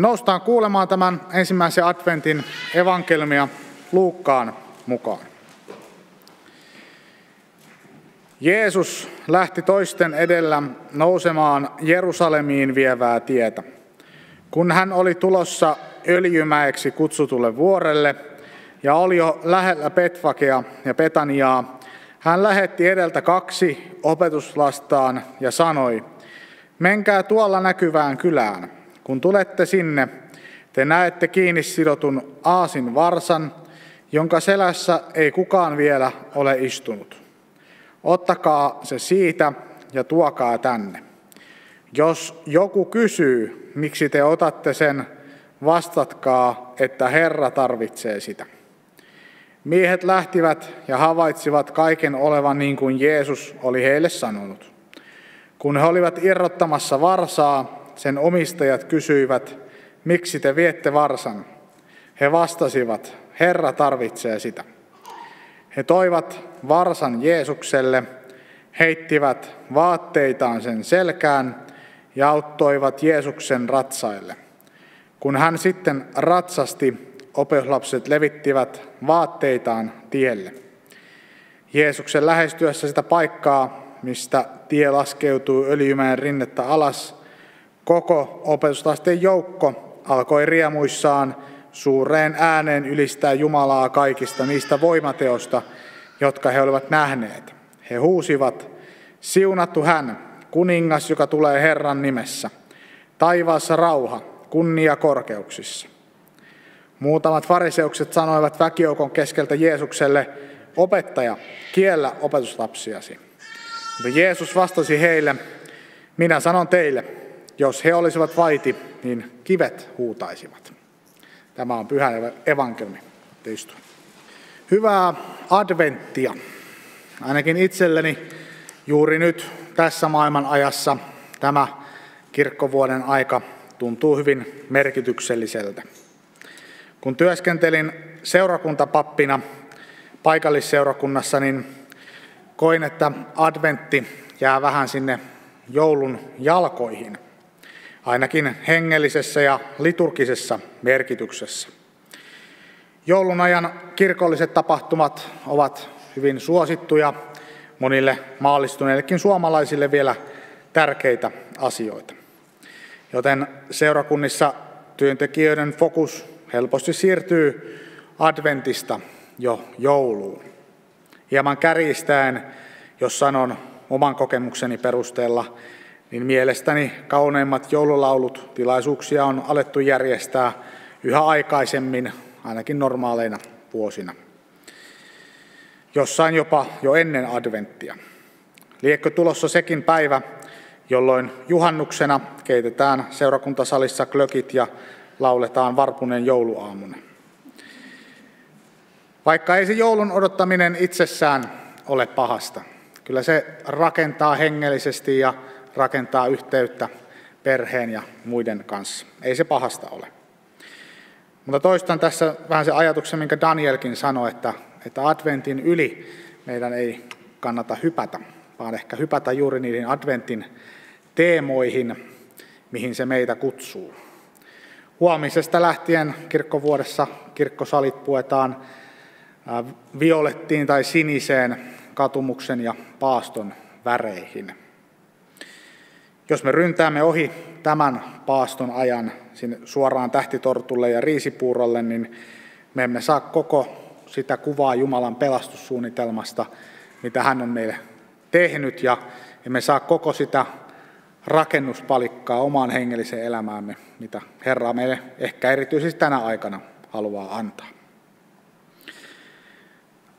Noustaan kuulemaan tämän ensimmäisen adventin evankelmia Luukkaan mukaan. Jeesus lähti toisten edellä nousemaan Jerusalemiin vievää tietä. Kun hän oli tulossa öljymäeksi kutsutulle vuorelle ja oli jo lähellä Petvakea ja Petaniaa, hän lähetti edeltä kaksi opetuslastaan ja sanoi, menkää tuolla näkyvään kylään. Kun tulette sinne, te näette kiinni sidotun aasin varsan, jonka selässä ei kukaan vielä ole istunut. Ottakaa se siitä ja tuokaa tänne. Jos joku kysyy, miksi te otatte sen, vastatkaa, että Herra tarvitsee sitä. Miehet lähtivät ja havaitsivat kaiken olevan niin kuin Jeesus oli heille sanonut. Kun he olivat irrottamassa varsaa, sen omistajat kysyivät, miksi te viette varsan? He vastasivat, Herra tarvitsee sitä. He toivat varsan Jeesukselle, heittivät vaatteitaan sen selkään ja auttoivat Jeesuksen ratsaille. Kun hän sitten ratsasti, opetuslapset levittivät vaatteitaan tielle. Jeesuksen lähestyessä sitä paikkaa, mistä tie laskeutuu öljymäen rinnettä alas, koko opetuslasten joukko alkoi riemuissaan suureen ääneen ylistää Jumalaa kaikista niistä voimateosta, jotka he olivat nähneet. He huusivat, siunattu hän, kuningas, joka tulee Herran nimessä. Taivaassa rauha, kunnia korkeuksissa. Muutamat fariseukset sanoivat väkijoukon keskeltä Jeesukselle, opettaja, kiellä opetuslapsiasi. Mutta Jeesus vastasi heille, minä sanon teille, jos he olisivat vaiti, niin kivet huutaisivat. Tämä on pyhä evankeliumi. Hyvää adventtia. Ainakin itselleni juuri nyt tässä maailman ajassa tämä kirkkovuoden aika tuntuu hyvin merkitykselliseltä. Kun työskentelin seurakuntapappina paikallisseurakunnassa, niin koin, että adventti jää vähän sinne joulun jalkoihin – ainakin hengellisessä ja liturgisessa merkityksessä. Joulun ajan kirkolliset tapahtumat ovat hyvin suosittuja monille maallistuneillekin suomalaisille vielä tärkeitä asioita. Joten seurakunnissa työntekijöiden fokus helposti siirtyy adventista jo jouluun. Hieman kärjistäen, jos sanon oman kokemukseni perusteella, niin mielestäni kauneimmat joululaulut tilaisuuksia on alettu järjestää yhä aikaisemmin, ainakin normaaleina vuosina. Jossain jopa jo ennen adventtia. Liekkö tulossa sekin päivä, jolloin juhannuksena keitetään seurakuntasalissa klökit ja lauletaan varpunen jouluaamuna. Vaikka ei se joulun odottaminen itsessään ole pahasta, kyllä se rakentaa hengellisesti ja rakentaa yhteyttä perheen ja muiden kanssa. Ei se pahasta ole. Mutta toistan tässä vähän se ajatuksen, minkä Danielkin sanoi, että, että adventin yli meidän ei kannata hypätä, vaan ehkä hypätä juuri niihin adventin teemoihin, mihin se meitä kutsuu. Huomisesta lähtien kirkkovuodessa kirkkosalit puetaan violettiin tai siniseen katumuksen ja paaston väreihin. Jos me ryntäämme ohi tämän paaston ajan sinne suoraan tähtitortulle ja riisipuurolle, niin me emme saa koko sitä kuvaa Jumalan pelastussuunnitelmasta, mitä hän on meille tehnyt, ja emme saa koko sitä rakennuspalikkaa omaan hengelliseen elämäämme, mitä Herra meille ehkä erityisesti tänä aikana haluaa antaa.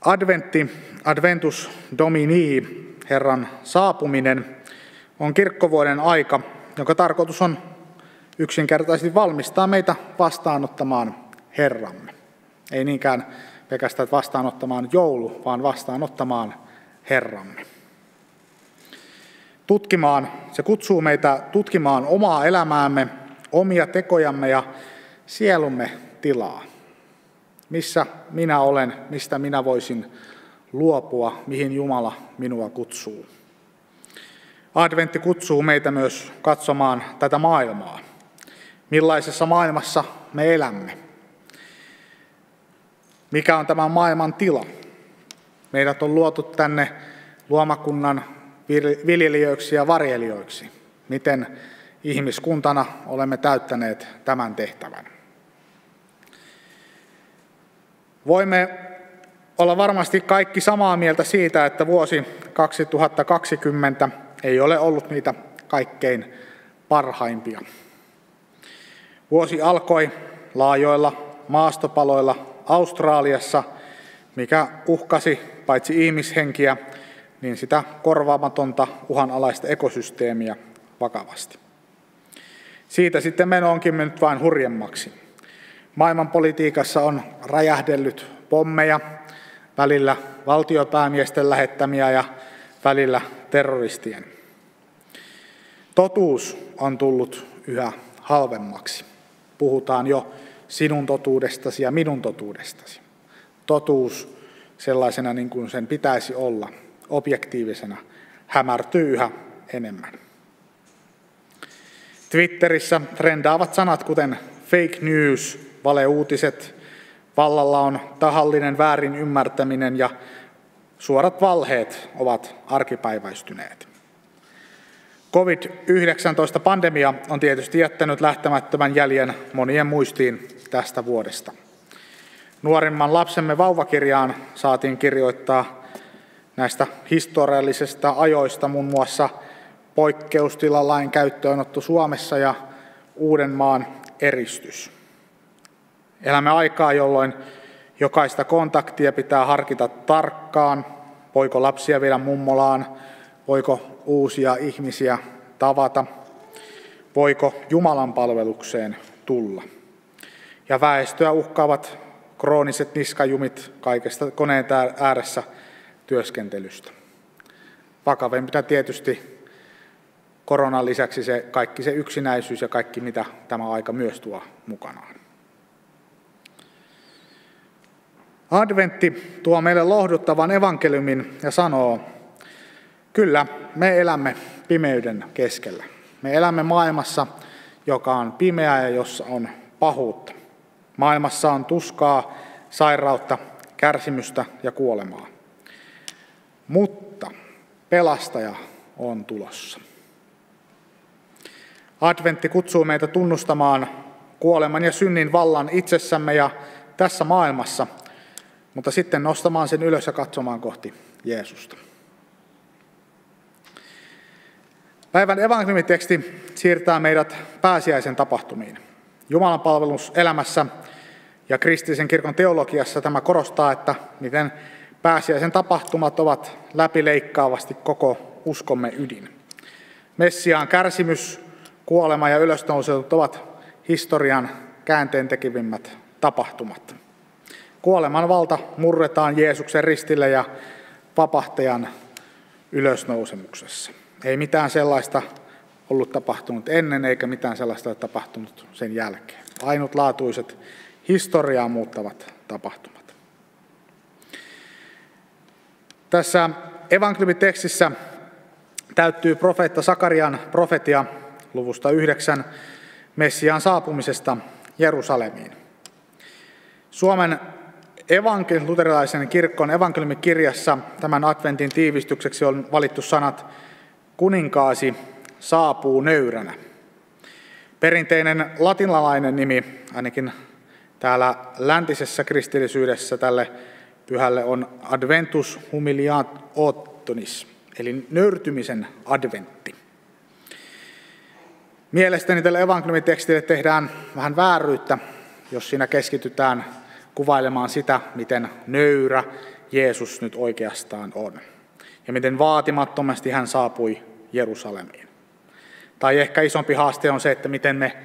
Adventti, Adventus Domini, Herran saapuminen, on kirkkovuoden aika, jonka tarkoitus on yksinkertaisesti valmistaa meitä vastaanottamaan Herramme. Ei niinkään pelkästään vastaanottamaan joulu, vaan vastaanottamaan Herramme. Tutkimaan, se kutsuu meitä tutkimaan omaa elämäämme, omia tekojamme ja sielumme tilaa. Missä minä olen, mistä minä voisin luopua, mihin Jumala minua kutsuu. Adventti kutsuu meitä myös katsomaan tätä maailmaa. millaisessa maailmassa me elämme. Mikä on tämän maailman tila? Meidät on luotu tänne luomakunnan viljelijöiksi ja varjelijoiksi. Miten ihmiskuntana olemme täyttäneet tämän tehtävän? Voimme olla varmasti kaikki samaa mieltä siitä, että vuosi 2020 ei ole ollut niitä kaikkein parhaimpia. Vuosi alkoi laajoilla maastopaloilla Australiassa, mikä uhkasi paitsi ihmishenkiä, niin sitä korvaamatonta uhanalaista ekosysteemiä vakavasti. Siitä sitten meno onkin mennyt vain hurjemmaksi. Maailmanpolitiikassa on räjähdellyt pommeja, välillä valtiopäämiesten lähettämiä ja välillä terroristien. Totuus on tullut yhä halvemmaksi. Puhutaan jo sinun totuudestasi ja minun totuudestasi. Totuus sellaisena niin kuin sen pitäisi olla, objektiivisena, hämärtyy yhä enemmän. Twitterissä trendaavat sanat kuten fake news, valeuutiset, vallalla on tahallinen väärin ymmärtäminen ja suorat valheet ovat arkipäiväistyneet. COVID-19-pandemia on tietysti jättänyt lähtemättömän jäljen monien muistiin tästä vuodesta. Nuorimman lapsemme vauvakirjaan saatiin kirjoittaa näistä historiallisista ajoista muun muassa poikkeustilalain käyttöönotto Suomessa ja Uudenmaan eristys. Elämme aikaa, jolloin jokaista kontaktia pitää harkita tarkkaan, voiko lapsia viedä mummolaan, voiko uusia ihmisiä tavata, voiko Jumalan palvelukseen tulla. Ja väestöä uhkaavat krooniset niskajumit kaikesta koneen ääressä työskentelystä. Vakavempita tietysti koronan lisäksi se kaikki se yksinäisyys ja kaikki mitä tämä aika myös tuo mukanaan. Adventti tuo meille lohduttavan evankeliumin ja sanoo, kyllä, me elämme pimeyden keskellä. Me elämme maailmassa, joka on pimeä ja jossa on pahuutta. Maailmassa on tuskaa, sairautta, kärsimystä ja kuolemaa. Mutta pelastaja on tulossa. Adventti kutsuu meitä tunnustamaan kuoleman ja synnin vallan itsessämme ja tässä maailmassa, mutta sitten nostamaan sen ylös ja katsomaan kohti Jeesusta. Päivän evankeliumiteksti siirtää meidät pääsiäisen tapahtumiin. Jumalan palvelus elämässä ja kristillisen kirkon teologiassa tämä korostaa, että miten pääsiäisen tapahtumat ovat läpileikkaavasti koko uskomme ydin. Messiaan kärsimys, kuolema ja ylösnousetut ovat historian käänteen tekivimmät tapahtumat. Kuoleman valta murretaan Jeesuksen ristille ja vapahtajan ylösnousemuksessa. Ei mitään sellaista ollut tapahtunut ennen eikä mitään sellaista ole tapahtunut sen jälkeen. Ainutlaatuiset historiaa muuttavat tapahtumat. Tässä evankeliumitekstissä täyttyy profeetta Sakarian profetia luvusta 9 Messiaan saapumisesta Jerusalemiin. Suomen evankelium, luterilaisen kirkon evankeliumikirjassa tämän adventin tiivistykseksi on valittu sanat kuninkaasi saapuu nöyränä. Perinteinen latinalainen nimi, ainakin täällä läntisessä kristillisyydessä tälle pyhälle on Adventus humiliatonis, eli nöyrtymisen adventti. Mielestäni tälle evankeliumitekstille tehdään vähän vääryyttä, jos siinä keskitytään kuvailemaan sitä, miten nöyrä Jeesus nyt oikeastaan on. Ja miten vaatimattomasti hän saapui Jerusalemiin. Tai ehkä isompi haaste on se, että miten me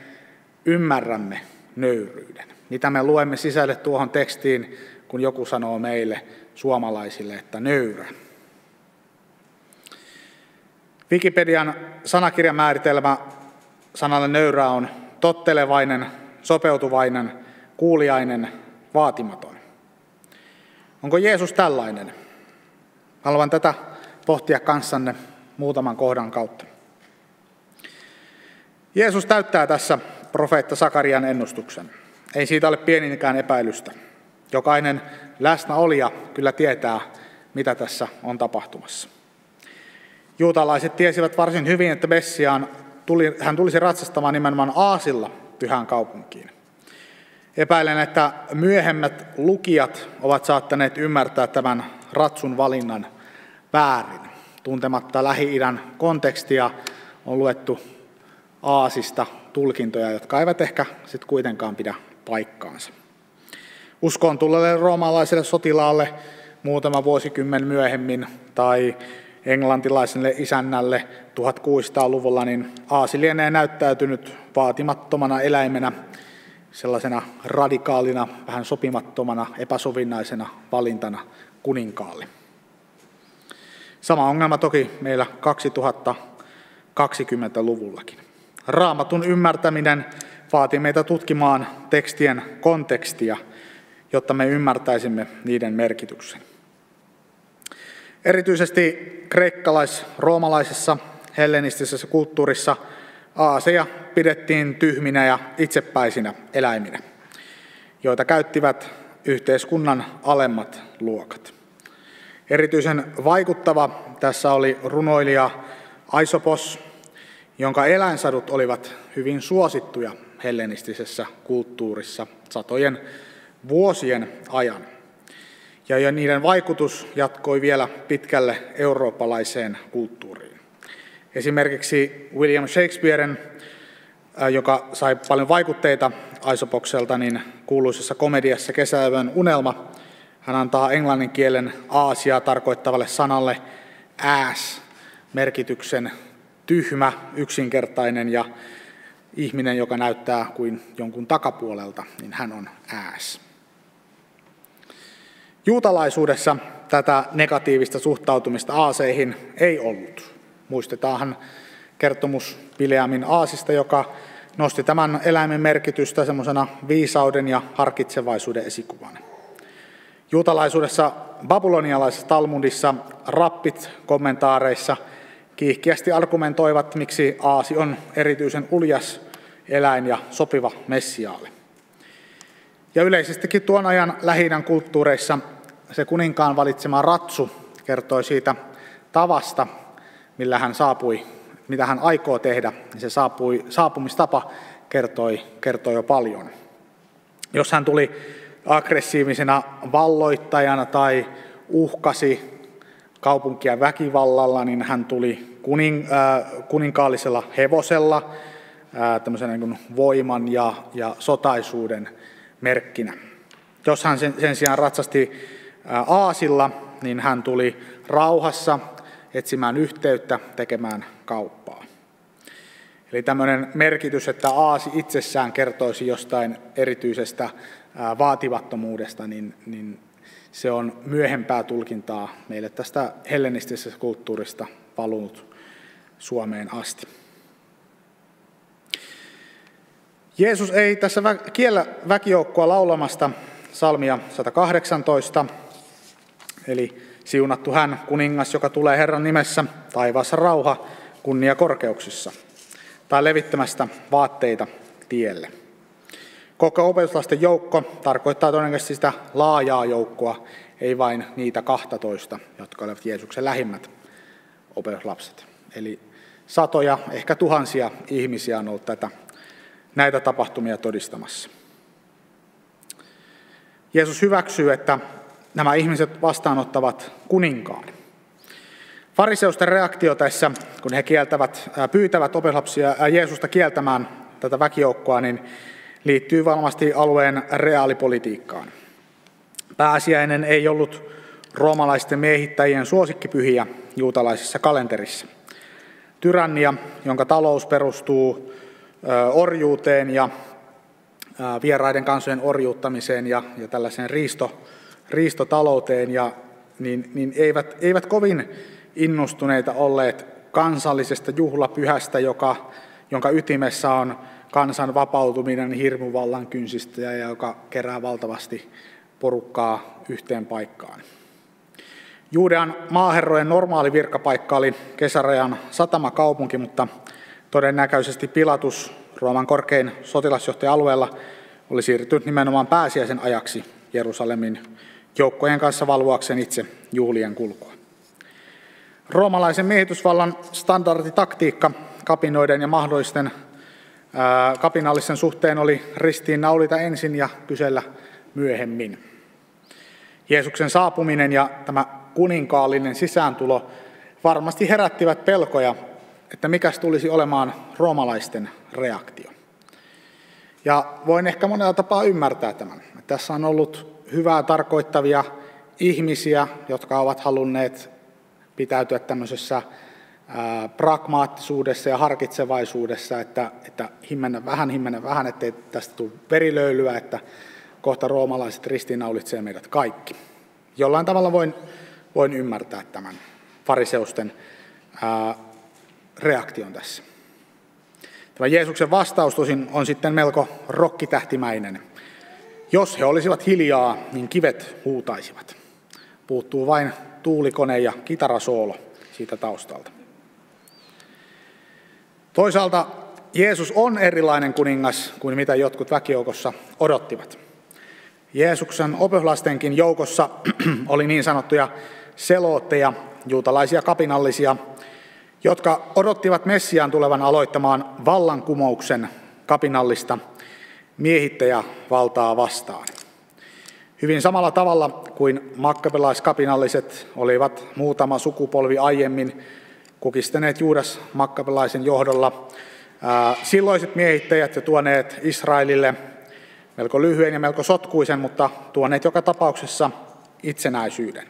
ymmärrämme nöyryyden. Mitä me luemme sisälle tuohon tekstiin, kun joku sanoo meille suomalaisille, että nöyrä. Wikipedian sanakirjamääritelmä sanalle nöyrä on tottelevainen, sopeutuvainen, kuuliainen, vaatimaton. Onko Jeesus tällainen? Haluan tätä pohtia kanssanne muutaman kohdan kautta. Jeesus täyttää tässä profeetta Sakarian ennustuksen. Ei siitä ole pieninkään epäilystä. Jokainen läsnäolija kyllä tietää, mitä tässä on tapahtumassa. Juutalaiset tiesivät varsin hyvin, että Messiaan tuli, hän tulisi ratsastamaan nimenomaan Aasilla pyhään kaupunkiin. Epäilen, että myöhemmät lukijat ovat saattaneet ymmärtää tämän ratsun valinnan väärin. Tuntematta Lähi-idän kontekstia on luettu Aasista tulkintoja, jotka eivät ehkä sitten kuitenkaan pidä paikkaansa. Uskoon tulleelle roomalaiselle sotilaalle muutama vuosikymmen myöhemmin tai englantilaiselle isännälle 1600-luvulla, niin aasi lienee näyttäytynyt vaatimattomana eläimenä, sellaisena radikaalina, vähän sopimattomana, epäsovinnaisena valintana kuninkaalle. Sama ongelma toki meillä 2020-luvullakin. Raamatun ymmärtäminen vaatii meitä tutkimaan tekstien kontekstia, jotta me ymmärtäisimme niiden merkityksen. Erityisesti kreikkalais-roomalaisessa hellenistisessä kulttuurissa aaseja pidettiin tyhminä ja itsepäisinä eläiminä, joita käyttivät yhteiskunnan alemmat luokat. Erityisen vaikuttava tässä oli runoilija Aisopos, jonka eläinsadut olivat hyvin suosittuja hellenistisessä kulttuurissa satojen vuosien ajan. Ja niiden vaikutus jatkoi vielä pitkälle eurooppalaiseen kulttuuriin. Esimerkiksi William Shakespearen, joka sai paljon vaikutteita Aisopokselta, niin kuuluisessa komediassa Kesäyön unelma, hän antaa englannin kielen Aasiaa tarkoittavalle sanalle ass merkityksen tyhmä, yksinkertainen ja ihminen, joka näyttää kuin jonkun takapuolelta, niin hän on ääs. Juutalaisuudessa tätä negatiivista suhtautumista aaseihin ei ollut. Muistetaanhan kertomus Bileamin aasista, joka nosti tämän eläimen merkitystä semmoisena viisauden ja harkitsevaisuuden esikuvana. Juutalaisuudessa babylonialaisessa Talmudissa rappit kommentaareissa – kiihkeästi argumentoivat, miksi aasi on erityisen uljas eläin ja sopiva messiaalle. Ja yleisestikin tuon ajan lähidän kulttuureissa se kuninkaan valitsema ratsu kertoi siitä tavasta, millä hän saapui, mitä hän aikoo tehdä. Se saapui, saapumistapa kertoi, kertoi jo paljon. Jos hän tuli aggressiivisena valloittajana tai uhkasi kaupunkia väkivallalla, niin hän tuli kuning, äh, kuninkaallisella hevosella äh, tämmöisen niin voiman ja, ja sotaisuuden merkkinä. Jos hän sen, sen sijaan ratsasti äh, aasilla, niin hän tuli rauhassa etsimään yhteyttä, tekemään kauppaa. Eli tämmöinen merkitys, että aasi itsessään kertoisi jostain erityisestä vaativattomuudesta, niin, niin se on myöhempää tulkintaa meille tästä hellenistisesta kulttuurista palunut Suomeen asti. Jeesus ei tässä kiellä väkijoukkoa laulamasta salmia 118, eli siunattu hän, kuningas, joka tulee Herran nimessä, taivaassa rauha, kunnia korkeuksissa, tai levittämästä vaatteita tielle. Koko opetuslasten joukko tarkoittaa todennäköisesti sitä laajaa joukkoa, ei vain niitä 12, jotka olivat Jeesuksen lähimmät opetuslapset. Eli satoja, ehkä tuhansia ihmisiä on ollut tätä, näitä tapahtumia todistamassa. Jeesus hyväksyy, että nämä ihmiset vastaanottavat kuninkaan. Fariseusten reaktio tässä, kun he kieltävät, pyytävät opetuslapsia Jeesusta kieltämään tätä väkijoukkoa, niin liittyy varmasti alueen reaalipolitiikkaan. Pääsiäinen ei ollut roomalaisten miehittäjien suosikkipyhiä juutalaisessa kalenterissa. Tyrannia, jonka talous perustuu orjuuteen ja vieraiden kansojen orjuuttamiseen ja, ja tällaiseen riisto, riistotalouteen, ja, niin, niin eivät, eivät kovin innostuneita olleet kansallisesta juhlapyhästä, joka, jonka ytimessä on kansan vapautuminen hirmuvallan kynsistä ja joka kerää valtavasti porukkaa yhteen paikkaan. Juudean maaherrojen normaali virkapaikka oli kesärajan satamakaupunki, mutta todennäköisesti Pilatus Rooman korkein sotilasjohtaja-alueella oli siirtynyt nimenomaan pääsiäisen ajaksi Jerusalemin joukkojen kanssa valvoakseen itse juhlien kulkua. Roomalaisen miehitysvallan standarditaktiikka kapinoiden ja mahdollisten kapinallisen suhteen oli ristiin naulita ensin ja kysellä myöhemmin. Jeesuksen saapuminen ja tämä kuninkaallinen sisääntulo varmasti herättivät pelkoja, että mikä tulisi olemaan roomalaisten reaktio. Ja voin ehkä monella tapaa ymmärtää tämän. Tässä on ollut hyvää tarkoittavia ihmisiä, jotka ovat halunneet pitäytyä tämmöisessä pragmaattisuudessa ja harkitsevaisuudessa, että, että himmennä vähän, himmennä vähän, ettei tästä tule verilöylyä, että kohta roomalaiset ristiinnaulitsee meidät kaikki. Jollain tavalla voin, voin ymmärtää tämän fariseusten ää, reaktion tässä. Tämä Jeesuksen vastaus tosin on sitten melko rokkitähtimäinen. Jos he olisivat hiljaa, niin kivet huutaisivat. Puuttuu vain tuulikone ja kitarasoolo siitä taustalta. Toisaalta Jeesus on erilainen kuningas kuin mitä jotkut väkijoukossa odottivat. Jeesuksen opetuslastenkin joukossa oli niin sanottuja selootteja, juutalaisia kapinallisia, jotka odottivat Messiaan tulevan aloittamaan vallankumouksen kapinallista miehittäjävaltaa vastaan. Hyvin samalla tavalla kuin makkabelaiskapinalliset olivat muutama sukupolvi aiemmin kukistaneet Juudas makkabelaisen johdolla silloiset miehittäjät ja tuoneet Israelille melko lyhyen ja melko sotkuisen, mutta tuoneet joka tapauksessa itsenäisyyden.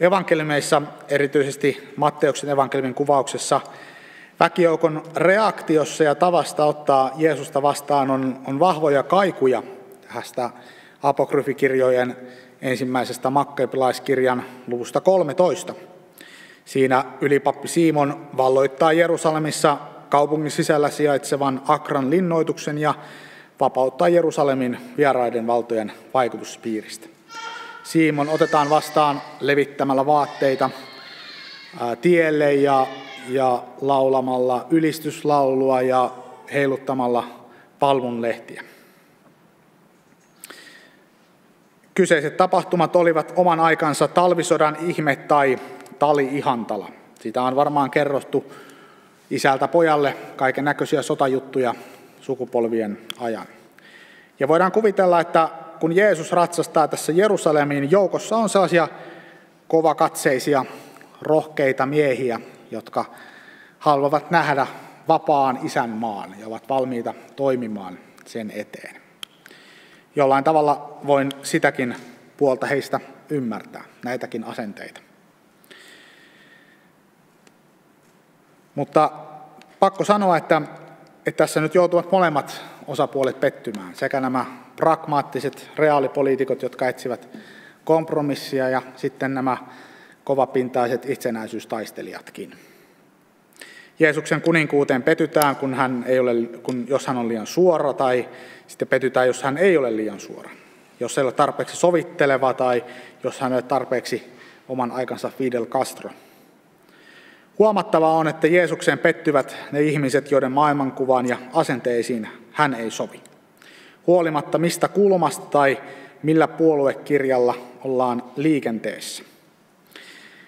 Evankeliumeissa, erityisesti Matteuksen evankeliumin kuvauksessa, väkijoukon reaktiossa ja tavasta ottaa Jeesusta vastaan on, on vahvoja kaikuja tästä apokryfikirjojen ensimmäisestä makkepilaiskirjan luvusta 13. Siinä ylipappi Simon valloittaa Jerusalemissa kaupungin sisällä sijaitsevan Akran linnoituksen ja vapauttaa Jerusalemin vieraiden valtojen vaikutuspiiristä. Simon otetaan vastaan levittämällä vaatteita tielle ja, ja laulamalla ylistyslaulua ja heiluttamalla palmunlehtiä. Kyseiset tapahtumat olivat oman aikansa talvisodan ihme tai tali-ihantala. Siitä on varmaan kerrottu isältä pojalle kaiken näköisiä sotajuttuja sukupolvien ajan. Ja voidaan kuvitella, että kun Jeesus ratsastaa tässä Jerusalemiin, joukossa on sellaisia kovakatseisia, rohkeita miehiä, jotka haluavat nähdä vapaan isänmaan ja ovat valmiita toimimaan sen eteen. Jollain tavalla voin sitäkin puolta heistä ymmärtää, näitäkin asenteita. Mutta pakko sanoa, että, että tässä nyt joutuvat molemmat osapuolet pettymään. Sekä nämä pragmaattiset reaalipoliitikot, jotka etsivät kompromissia, ja sitten nämä kovapintaiset itsenäisyystaistelijatkin. Jeesuksen kuninkuuteen petytään, kun hän ei ole, kun, jos hän on liian suora, tai sitten petytään, jos hän ei ole liian suora. Jos ei ole tarpeeksi sovitteleva, tai jos hän ei ole tarpeeksi oman aikansa Fidel Castro – Huomattavaa on, että Jeesukseen pettyvät ne ihmiset, joiden maailmankuvaan ja asenteisiin hän ei sovi. Huolimatta mistä kulmasta tai millä puoluekirjalla ollaan liikenteessä.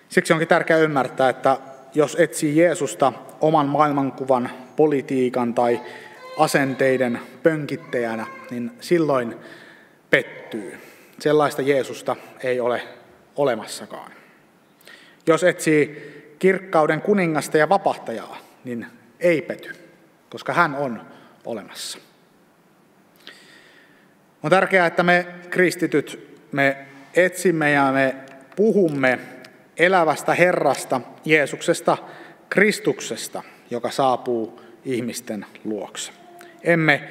Siksi onkin tärkeää ymmärtää, että jos etsii Jeesusta oman maailmankuvan, politiikan tai asenteiden pönkittäjänä, niin silloin pettyy. Sellaista Jeesusta ei ole olemassakaan. Jos etsii kirkkauden kuningasta ja vapahtajaa, niin ei pety, koska hän on olemassa. On tärkeää, että me kristityt, me etsimme ja me puhumme elävästä Herrasta, Jeesuksesta, Kristuksesta, joka saapuu ihmisten luokse. Emme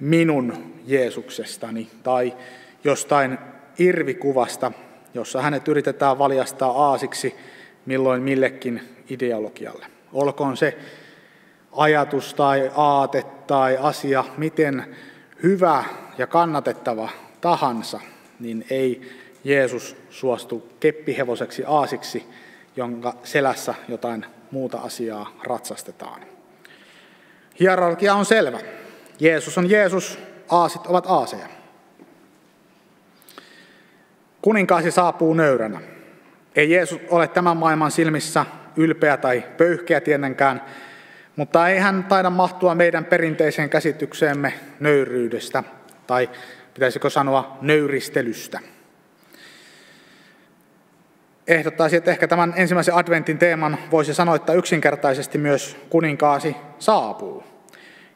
minun Jeesuksestani tai jostain irvikuvasta, jossa hänet yritetään valjastaa aasiksi milloin millekin ideologialle. Olkoon se ajatus tai aate tai asia miten hyvä ja kannatettava tahansa, niin ei Jeesus suostu keppihevoseksi aasiksi, jonka selässä jotain muuta asiaa ratsastetaan. Hierarkia on selvä. Jeesus on Jeesus, aasit ovat aaseja. Kuninkaasi saapuu nöyränä. Ei Jeesus ole tämän maailman silmissä ylpeä tai pöyhkeä tietenkään, mutta ei hän taida mahtua meidän perinteiseen käsitykseemme nöyryydestä, tai pitäisikö sanoa nöyristelystä. Ehdottaisin, että ehkä tämän ensimmäisen adventin teeman voisi sanoa, että yksinkertaisesti myös kuninkaasi saapuu.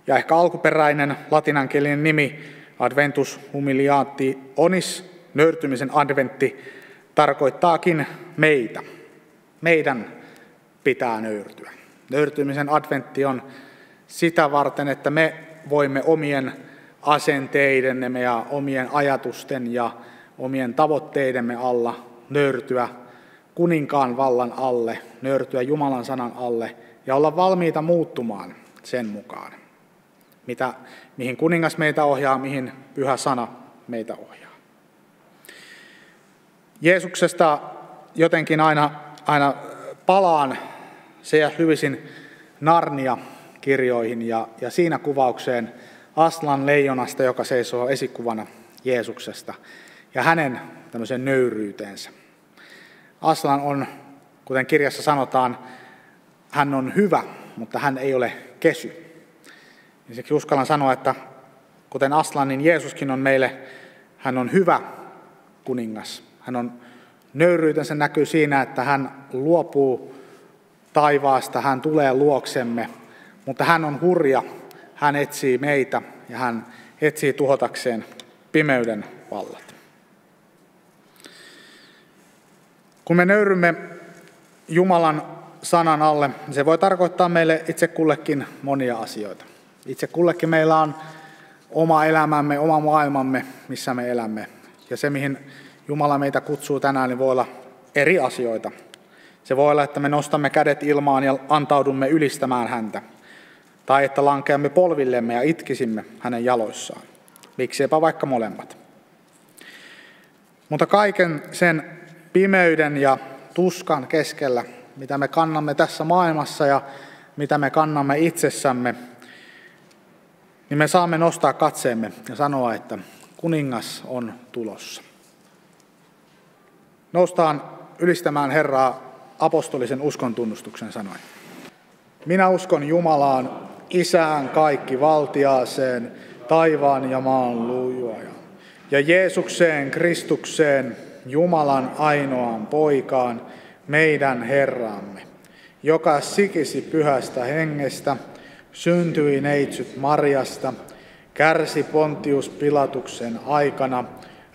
Ja ehkä alkuperäinen latinankielinen nimi Adventus humiliati onis, nöyrtymisen adventti, tarkoittaakin meitä. Meidän pitää nöyrtyä. Nöyrtymisen adventti on sitä varten, että me voimme omien asenteidemme ja omien ajatusten ja omien tavoitteidemme alla nöyrtyä kuninkaan vallan alle, nöyrtyä Jumalan sanan alle ja olla valmiita muuttumaan sen mukaan, mitä, mihin kuningas meitä ohjaa, mihin pyhä sana meitä ohjaa. Jeesuksesta jotenkin aina, aina palaan C.S. Lewisin Narnia-kirjoihin ja, ja siinä kuvaukseen Aslan leijonasta, joka seisoo esikuvana Jeesuksesta ja hänen tämmöisen nöyryyteensä. Aslan on, kuten kirjassa sanotaan, hän on hyvä, mutta hän ei ole kesy. Siksi uskallan sanoa, että kuten Aslan, niin Jeesuskin on meille, hän on hyvä kuningas. Hän on nöyryytensä näkyy siinä, että hän luopuu taivaasta, hän tulee luoksemme, mutta hän on hurja, hän etsii meitä ja hän etsii tuhotakseen pimeyden vallat. Kun me nöyrymme Jumalan sanan alle, se voi tarkoittaa meille itse kullekin monia asioita. Itse kullekin meillä on oma elämämme, oma maailmamme, missä me elämme. Ja se, mihin Jumala meitä kutsuu tänään, niin voi olla eri asioita. Se voi olla, että me nostamme kädet ilmaan ja antaudumme ylistämään häntä. Tai että lankeamme polvillemme ja itkisimme hänen jaloissaan. Miksiepä vaikka molemmat. Mutta kaiken sen pimeyden ja tuskan keskellä, mitä me kannamme tässä maailmassa ja mitä me kannamme itsessämme, niin me saamme nostaa katseemme ja sanoa, että kuningas on tulossa. Noustaan ylistämään Herraa apostolisen uskon tunnustuksen sanoin. Minä uskon Jumalaan, Isään kaikki valtiaaseen, taivaan ja maan luojan, ja Jeesukseen Kristukseen, Jumalan ainoaan poikaan, meidän Herramme, joka sikisi pyhästä hengestä, syntyi neitsyt Marjasta, kärsi Pontius Pilatuksen aikana,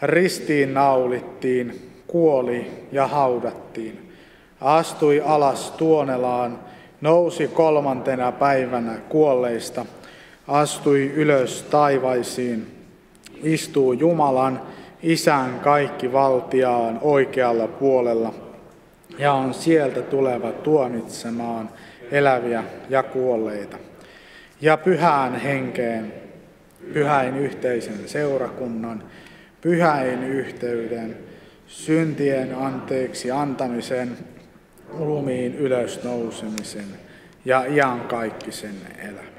ristiin naulittiin, kuoli ja haudattiin. Astui alas tuonelaan, nousi kolmantena päivänä kuolleista, astui ylös taivaisiin, istuu Jumalan, Isän kaikki valtiaan oikealla puolella ja on sieltä tuleva tuomitsemaan eläviä ja kuolleita. Ja pyhään henkeen, pyhäin yhteisen seurakunnan, pyhäin yhteyden, syntien anteeksi antamisen, ruumiin ylösnousemisen ja iankaikkisen elämän.